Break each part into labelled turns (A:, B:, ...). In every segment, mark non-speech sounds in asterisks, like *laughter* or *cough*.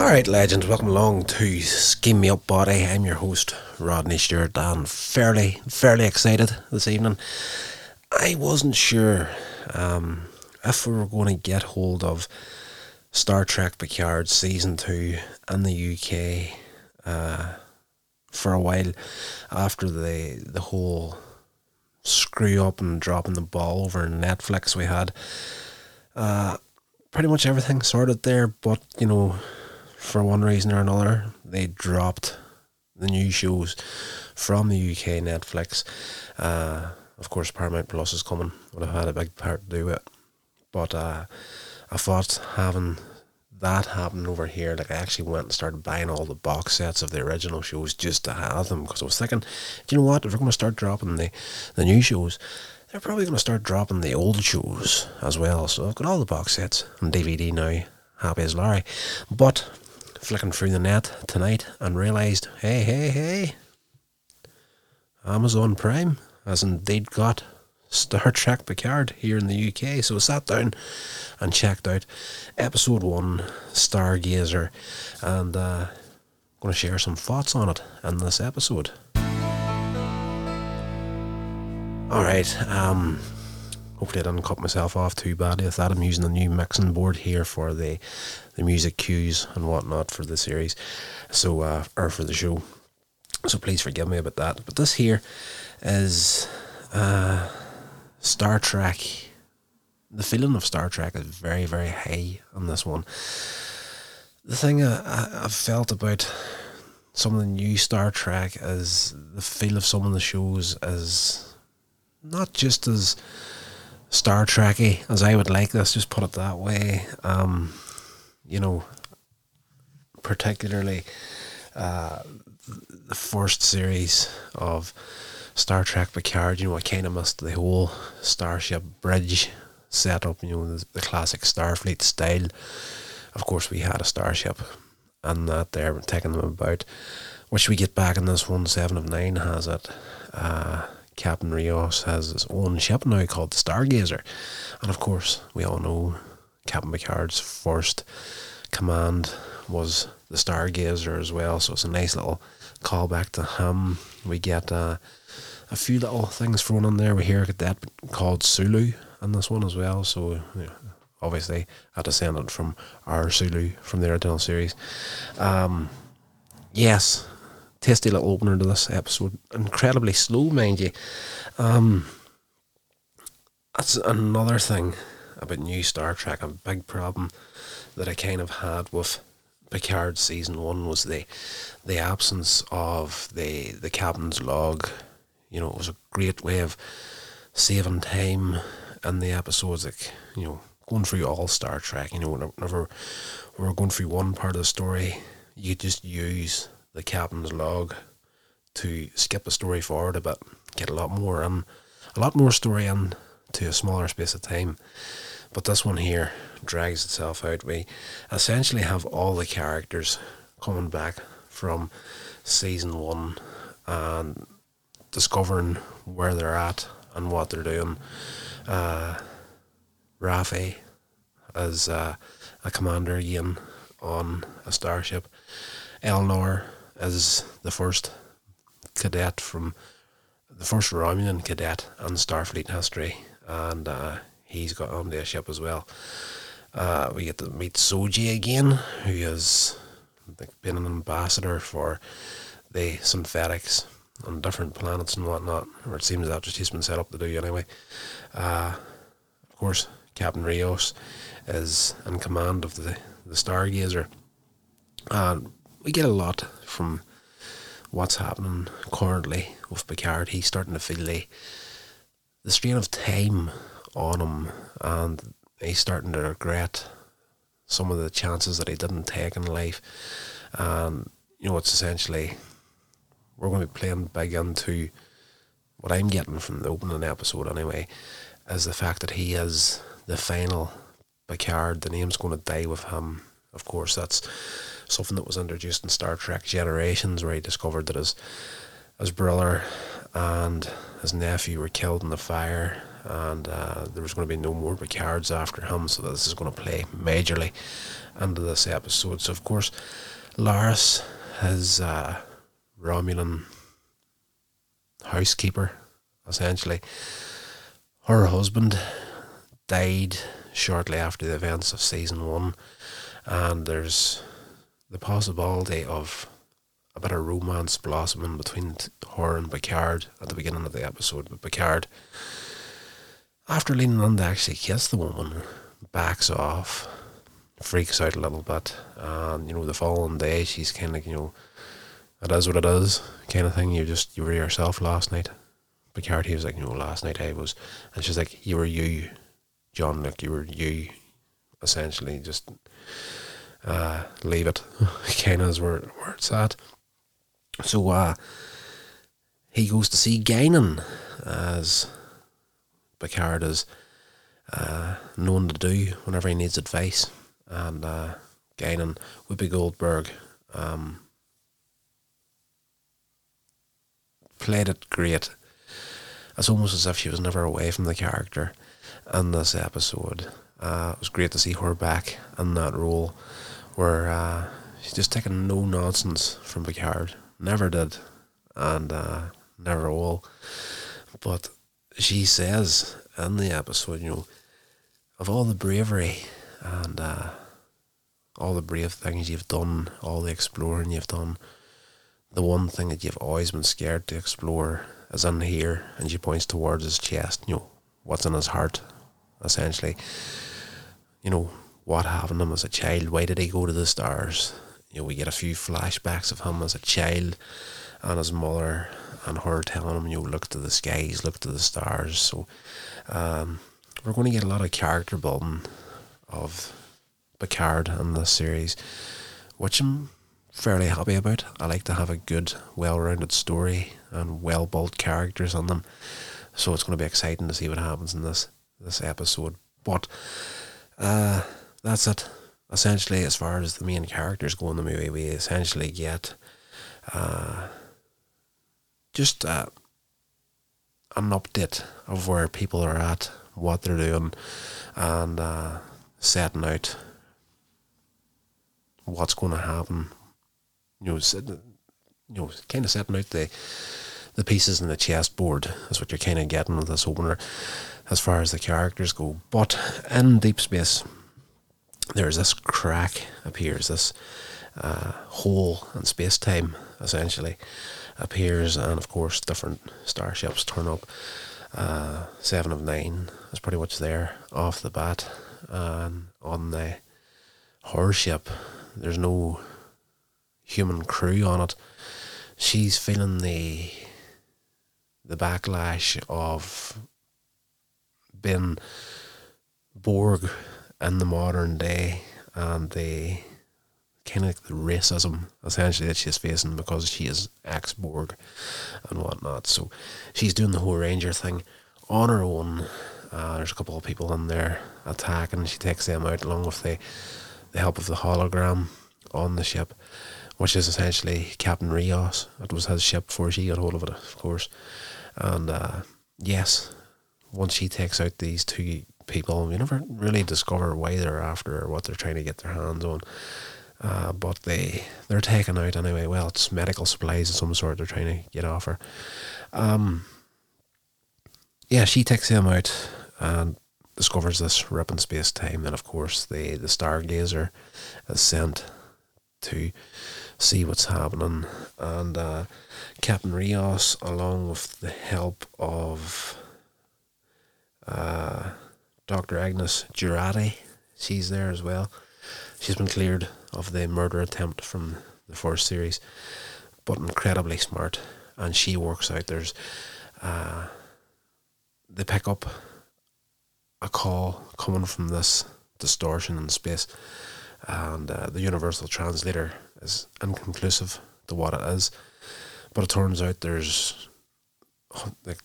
A: Alright, legends, welcome along to Skin Me Up Body. I'm your host, Rodney Stewart, and fairly, fairly excited this evening. I wasn't sure um, if we were going to get hold of Star Trek Picard Season 2 in the UK uh, for a while after the, the whole screw up and dropping the ball over Netflix we had. Uh, pretty much everything sorted there, but you know, for one reason or another, they dropped the new shows from the UK Netflix. Uh, of course, Paramount Plus is coming, would have had a big part to do with it. But uh, I thought having that happen over here, like I actually went and started buying all the box sets of the original shows just to have them because I was thinking, do you know what? If we're going to start dropping the, the new shows, they're probably going to start dropping the old shows as well. So I've got all the box sets on DVD now. Happy as Larry. But flicking through the net tonight and realised, hey, hey, hey, Amazon Prime has indeed got Star Trek Picard here in the UK. So I sat down and checked out episode one, Stargazer, and uh, I'm going to share some thoughts on it in this episode. Alright, um, hopefully I didn't cut myself off too badly with that. I'm using the new mixing board here for the, the music cues and whatnot for the series, so, uh, or for the show. So please forgive me about that. But this here is uh, Star Trek. The feeling of Star Trek is very, very high on this one. The thing I, I, I've felt about some of the new Star Trek is the feel of some of the shows is not just as Star Trekky as I would like. Let's just put it that way. Um, you know, particularly uh, the first series of Star Trek Picard, you know, I kind of missed the whole Starship Bridge setup, you know, the, classic Starfleet style. Of course, we had a starship and that there, taking them about, which we get back in this one. Seven of Nine has it. Uh, Captain Rios has his own ship now called the Stargazer. And of course, we all know Captain Picard's first command was the Stargazer as well. So it's a nice little callback to him. We get uh, a few little things thrown in there. We hear that called Sulu in this one as well. So obviously, a descendant from our Sulu from the original series. Um, yes, tasty little opener to this episode. Incredibly slow, mind you. Um, that's another thing about new Star Trek. A big problem that I kind of had with Picard season one was the the absence of the the captain's log. You know, it was a great way of saving time in the episodes. Like you know, going through all Star Trek. You know, whenever we were going through one part of the story, you just use the captain's log to skip the story forward a bit, get a lot more in, a lot more story in to a smaller space of time. But this one here drags itself out. We essentially have all the characters coming back from season one and discovering where they're at and what they're doing. Uh, Raffi as uh, a commander again on a starship. Elnor as the first cadet from the first Romulan cadet in Starfleet history, and uh, he's got on the ship as well. Uh, we get to meet Soji again, who has been an ambassador for the synthetics on different planets and whatnot, or it seems that's what he's been set up to do anyway. Uh, of course, Captain Rios is in command of the, the Stargazer, and we get a lot from what's happening currently with Picard. He's starting to feel the, the strain of time on him, and he's starting to regret some of the chances that he didn't take in life. And you know, it's essentially we're going to be playing big into what I'm getting from the opening episode anyway, is the fact that he is the final Picard. The name's going to die with him. Of course, that's something that was introduced in Star Trek Generations, where he discovered that his his brother and his nephew were killed in the fire and uh, there was going to be no more Picards after him, so this is going to play majorly into this episode. So, of course, Laris, his uh, Romulan housekeeper, essentially, her husband died shortly after the events of season one, and there's the possibility of a bit of romance blossoming between her and Picard at the beginning of the episode. But Picard, after leaning on to actually kiss the woman, backs off, freaks out a little bit, and you know the following day she's kind of you know, it is what it is kind of thing. You just you were yourself last night. Picard, he was like, you know, last night I was, and she's like, you were you, John. Like you were you, essentially. Just uh, leave it. kind of is where where it's at. So uh, he goes to see Guinan, as Picard is uh, known to do whenever he needs advice. And uh, Guinan, Whoopi Goldberg, um, played it great. It's almost as if she was never away from the character in this episode. Uh, it was great to see her back in that role where uh, she's just taking no nonsense from Picard never did, and uh, never will. But she says in the episode, you know, of all the bravery and uh, all the brave things you've done, all the exploring you've done, the one thing that you've always been scared to explore is in here, and she points towards his chest, you know, what's in his heart, essentially. You know, what happened to him as a child? Why did he go to the stars? you know, we get a few flashbacks of him as a child and his mother and her telling him, you know, look to the skies, look to the stars. So um, we're going to get a lot of character building of Picard in this series, which I'm fairly happy about. I like to have a good, well-rounded story and well-built characters on them. So it's going to be exciting to see what happens in this this episode. But uh, that's it essentially, as far as the main characters go in the movie, we essentially get uh, just uh, an update of where people are at, what they're doing, and uh, setting out what's going to happen. You know, you know, kind of setting out the the pieces in the chessboard is what you're kind of getting with this opener, as far as the characters go. But in Deep Space there's this crack appears, this uh, hole in space time essentially appears, and of course, different starships turn up. Uh, seven of nine is pretty much there off the bat, and on the her ship, there's no human crew on it. She's feeling the the backlash of being Borg in the modern day and the kind of the racism essentially that she's facing because she is ex Borg and whatnot. So she's doing the whole Ranger thing on her own. Uh, there's a couple of people in there attacking. She takes them out along with the, the help of the hologram on the ship, which is essentially Captain Rios. It was his ship before she got hold of it, of course. And uh, yes, once she takes out these two people. You never really discover why they're after or what they're trying to get their hands on. Uh, but they they're taken out anyway. Well, it's medical supplies of some sort they're trying to get off her. Um, yeah, she takes him out and discovers this rip in space time. And of course, the the stargazer is sent to see what's happening. And uh, Captain Rios, along with the help of uh, Dr. Agnes Jurati. She's there as well. She's been cleared of the murder attempt from the first series, but incredibly smart. And she works out there's. Uh, they pick up a call coming from this distortion in space, and uh, the universal translator is inconclusive to what it is. But it turns out there's like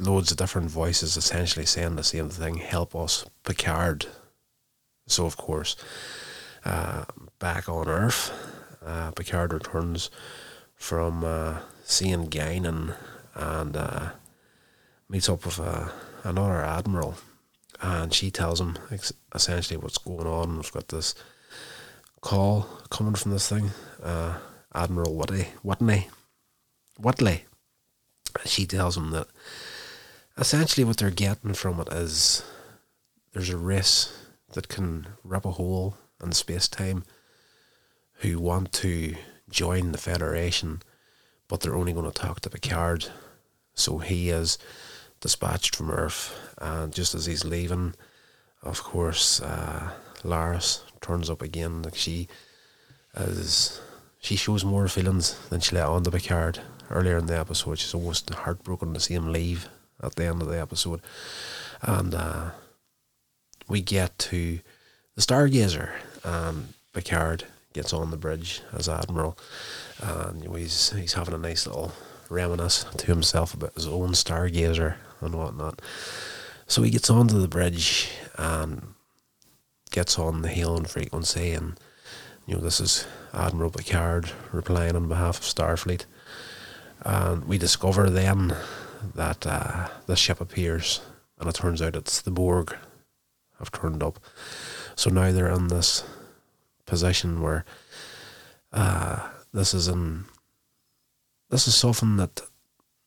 A: loads of different voices essentially saying the same thing help us, Picard. So, of course, uh, back on Earth, uh, Picard returns from uh, seeing Guinan and uh, meets up with uh, another admiral, and she tells him ex- essentially what's going on. We've got this call coming from this thing. Uh, Admiral Whitley, Whitney, Whitley. She tells him that essentially what they're getting from it is there's a race that can rip a hole in space time who want to join the Federation, but they're only going to talk to Picard. So he is dispatched from Earth, and just as he's leaving, of course, uh, Laris turns up again. Like she is, she shows more feelings than she let on to Picard earlier in the episode. She's almost heartbroken to see him leave at the end of the episode, and uh, we get to the Stargazer, and Picard gets on the bridge as admiral, and he's he's having a nice little reminisce to himself about his own Stargazer and whatnot. So he gets onto the bridge and gets on the hailing frequency, and you know this is Admiral Picard replying on behalf of Starfleet, and we discover then that uh, the ship appears, and it turns out it's the Borg have turned up. So now they're in this position where uh, this is in this is something that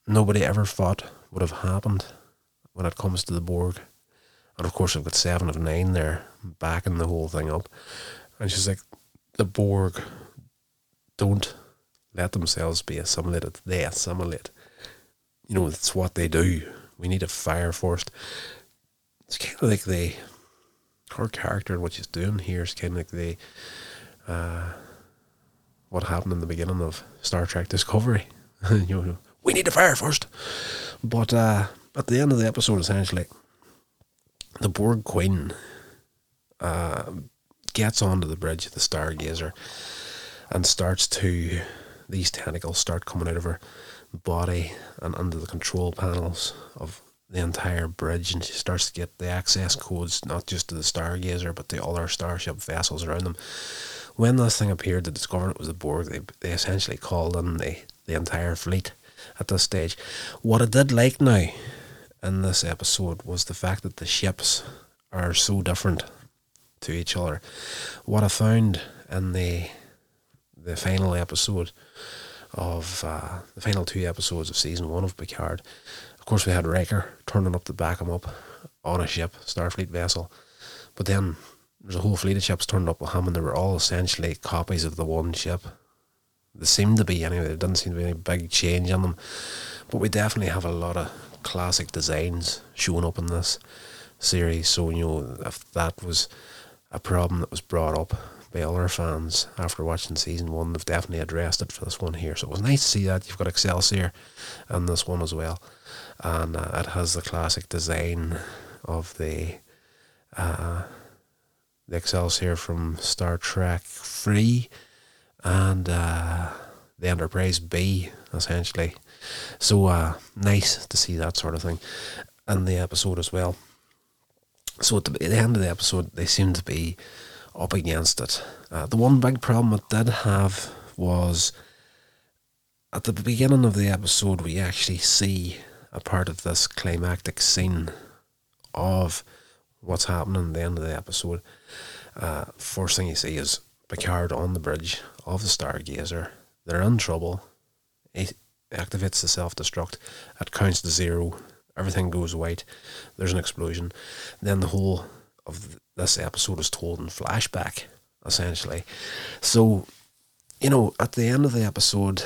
A: nobody ever thought would have happened when it comes to the Borg. And of course, I've got seven of nine there backing the whole thing up. And she's like, the Borg don't let themselves be assimilated. They assimilate. You know, it's what they do. We need a fire first. It's kind of like the her character and what she's doing here is kind of like the, uh, what happened in the beginning of Star Trek Discovery. *laughs* you know, we need a fire first. But uh, at the end of the episode, essentially, the Borg Queen uh, gets onto the bridge of the Stargazer and starts to, these tentacles start coming out of her body and under the control panels of the entire bridge, and she starts to get the access codes not just to the Stargazer but to other starship vessels around them. When this thing appeared, they discovered it was the Borg. They, they essentially called in the, the entire fleet at this stage. What I did like now in this episode was the fact that the ships are so different to each other. What I found in the the final episode of uh, the final two episodes of season one of Picard, of course, we had Riker turning up to back him up on a ship, Starfleet vessel, but then there's a whole fleet of ships turned up with him, and they were all essentially copies of the one ship. They seemed to be anyway. There didn't seem to be any big change in them, but we definitely have a lot of classic designs showing up in this series. So you know, if that was a problem that was brought up by other fans after watching season one, they've definitely addressed it for this one here. So it was nice to see that you've got Excelsior in this one as well, and uh, it has the classic design of the. Uh, the Excelsior from Star Trek Three, and uh, the Enterprise B, essentially. So uh, nice to see that sort of thing in the episode as well. So at the end of the episode, they seem to be up against it. Uh, the one big problem it did have was at the beginning of the episode, we actually see a part of this climactic scene of what's happening at the end of the episode. Uh, first thing you see is Picard on the bridge of the Stargazer. They're in trouble. He activates the self destruct. It counts to zero. Everything goes white. There's an explosion. Then the whole of this episode is told in flashback, essentially. So, you know, at the end of the episode,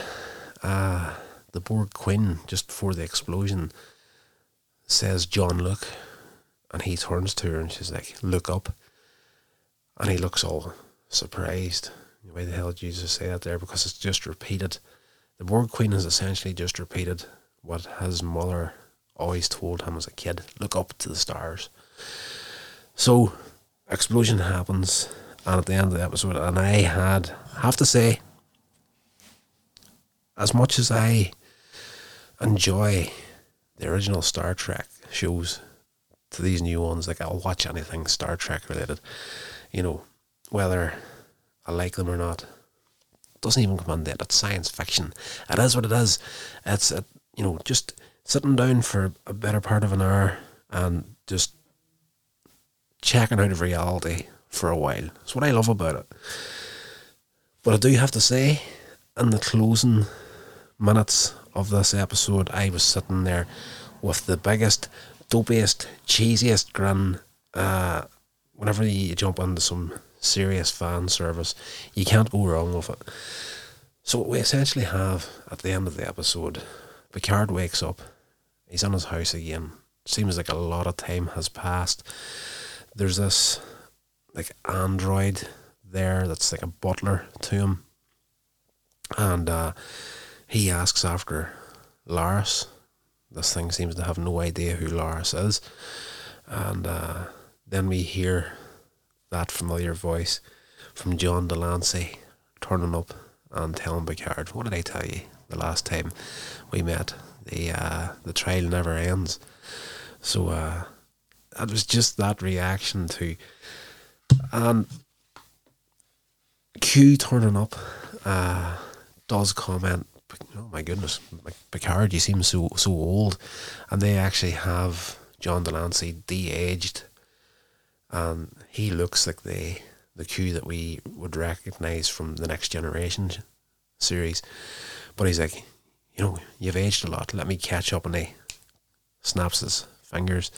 A: uh, the Borg Queen, just before the explosion, says, John, look. and he turns to her and she's like, look up. And he looks all surprised. Why the hell did you just say that there? Because it's just repeated. The Borg Queen has essentially just repeated what his mother always told him as a kid look up to the stars. So, explosion happens, and at the end of the episode, and I had, have to say, as much as I enjoy the original Star Trek shows to these new ones, like I'll watch anything Star Trek related you know, whether I like them or not, doesn't even come on that. It's science fiction. It is what it is. It's, a, you know, just sitting down for a better part of an hour and just checking out of reality for a while. That's what I love about it. But I do have to say, in the closing minutes of this episode, I was sitting there with the biggest, dopiest, cheesiest grin. Uh, whenever you jump into some serious fan service, you can't go wrong with it. So what we essentially have at the end of the episode, Picard wakes up. He's in his house again. Seems like a lot of time has passed. There's this like android there that's like a butler to him, and uh, he asks after Laris. This thing seems to have no idea who Laris is, and uh, then we hear that familiar voice from John de Lancie turning up and telling Picard, "What did I tell you the last time we met? The uh, the trial never ends." So uh, it was just that reaction to, and Q turning up uh, does comment, "Oh my goodness, Picard, you seem so so old," and they actually have John de Lancie de-aged, and he looks like the the Q that we would recognize from the Next Generation series, but he's like, you know, you've aged a lot. Let me catch up, and he snaps his fingers,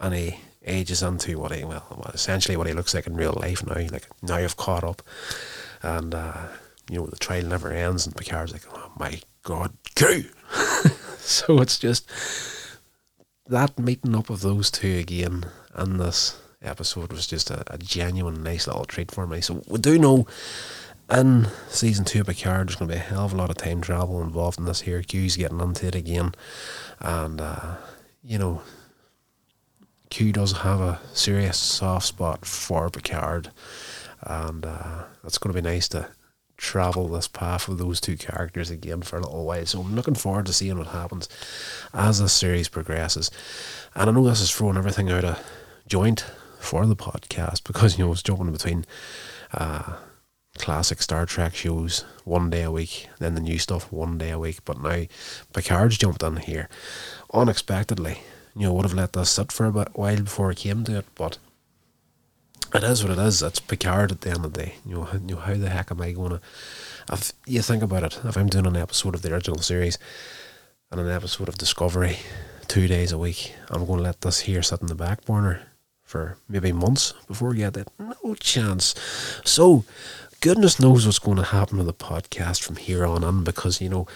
A: and he ages into what he well, essentially what he looks like in real life now. Like now you've caught up, and uh, you know the trial never ends. And Picard's like, oh my god, Q. *laughs* so it's just that meeting up of those two again in this episode was just a, a genuine nice little treat for me. So we do know in season two of Picard, there's going to be a hell of a lot of time travel involved in this here. Q's getting into it again, and uh, you know Q does have a serious soft spot for Picard, and uh, it's going to be nice to travel this path of those two characters again for a little while. So I'm looking forward to seeing what happens as the series progresses. And I know this is throwing everything out of joint for the podcast because you know it's jumping between uh, classic Star Trek shows one day a week, then the new stuff one day a week. But now Picard's jumped in here unexpectedly you know, would have let this sit for a bit while before it came to it, but it is what it is. It's Picard at the end of the day. You know, you know how the heck am I going to? If you think about it, if I'm doing an episode of the original series and an episode of Discovery two days a week, I'm going to let this here sit in the back burner for maybe months before we get it. No chance. So, goodness knows what's going to happen to the podcast from here on in because, you know,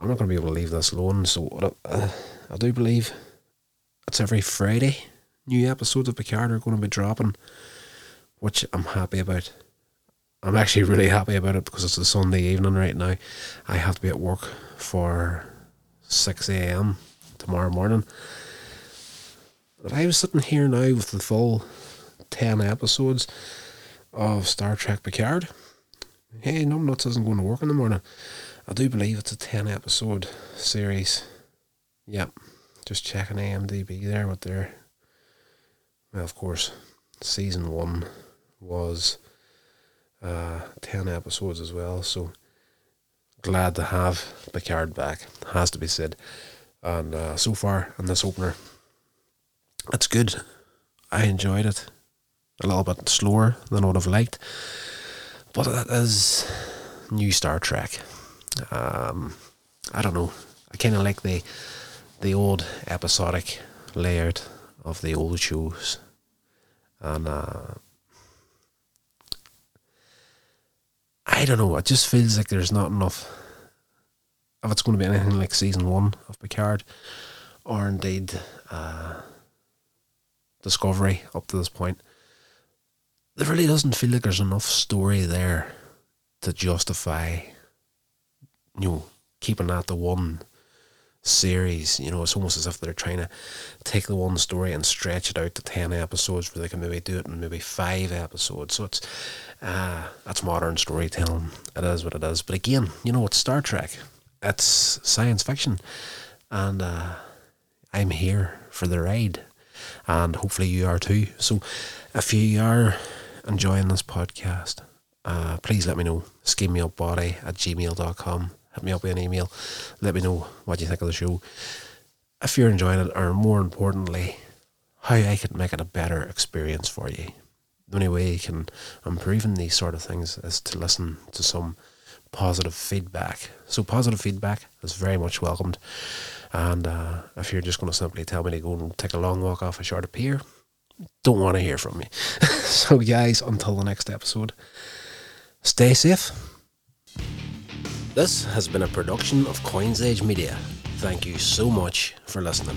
A: I'm not going to be able to leave this alone. So, uh, I do believe it's every Friday. New episodes of Picard are going to be dropping, which I'm happy about. I'm actually really happy about it because it's a Sunday evening right now. I have to be at work for 6 a.m. tomorrow morning. But I was sitting here now with the full 10 episodes of Star Trek Picard. Hey, Numbnuts isn't going to work in the morning. I do believe it's a 10 episode series. Yep just checking IMDb there with their. Well, of course, season one was uh, 10 episodes as well. So glad to have Picard back, has to be said. And uh, so far in this opener, it's good. I enjoyed it. A little bit slower than I would have liked. But it is new Star Trek. Um, I don't know. I kind of like the the old episodic layout of the old shows, and uh, I don't know. It just feels like there's not enough. If it's going to be anything like season one of Picard, or indeed uh, Discovery up to this point, there really doesn't feel like there's enough story there to justify, you know, keeping that the one series. You know, it's almost as if they're trying to take the one story and stretch it out to ten episodes, where they can maybe do it in maybe five episodes. So it's uh, that's modern storytelling. It is what it is. But again, you know, it's Star Trek. It's science fiction, and uh, I'm here for the ride, and hopefully you are too. So, if you are enjoying this podcast, uh, please let me know. Scheme me up body at gmail.com hit me up with an email. Let me know what you think of the show. if you're enjoying it, or more importantly, how I can make it a better experience for you. The only way you can improve in these sort of things is to listen to some positive feedback. So positive feedback is very much welcomed. And uh, if you're just going to simply tell me to go and take a long walk off a short pier, don't want to hear from me. *laughs* so, guys, until the next episode, stay safe. This has been a production of Coins Age Media. Thank you so much for listening.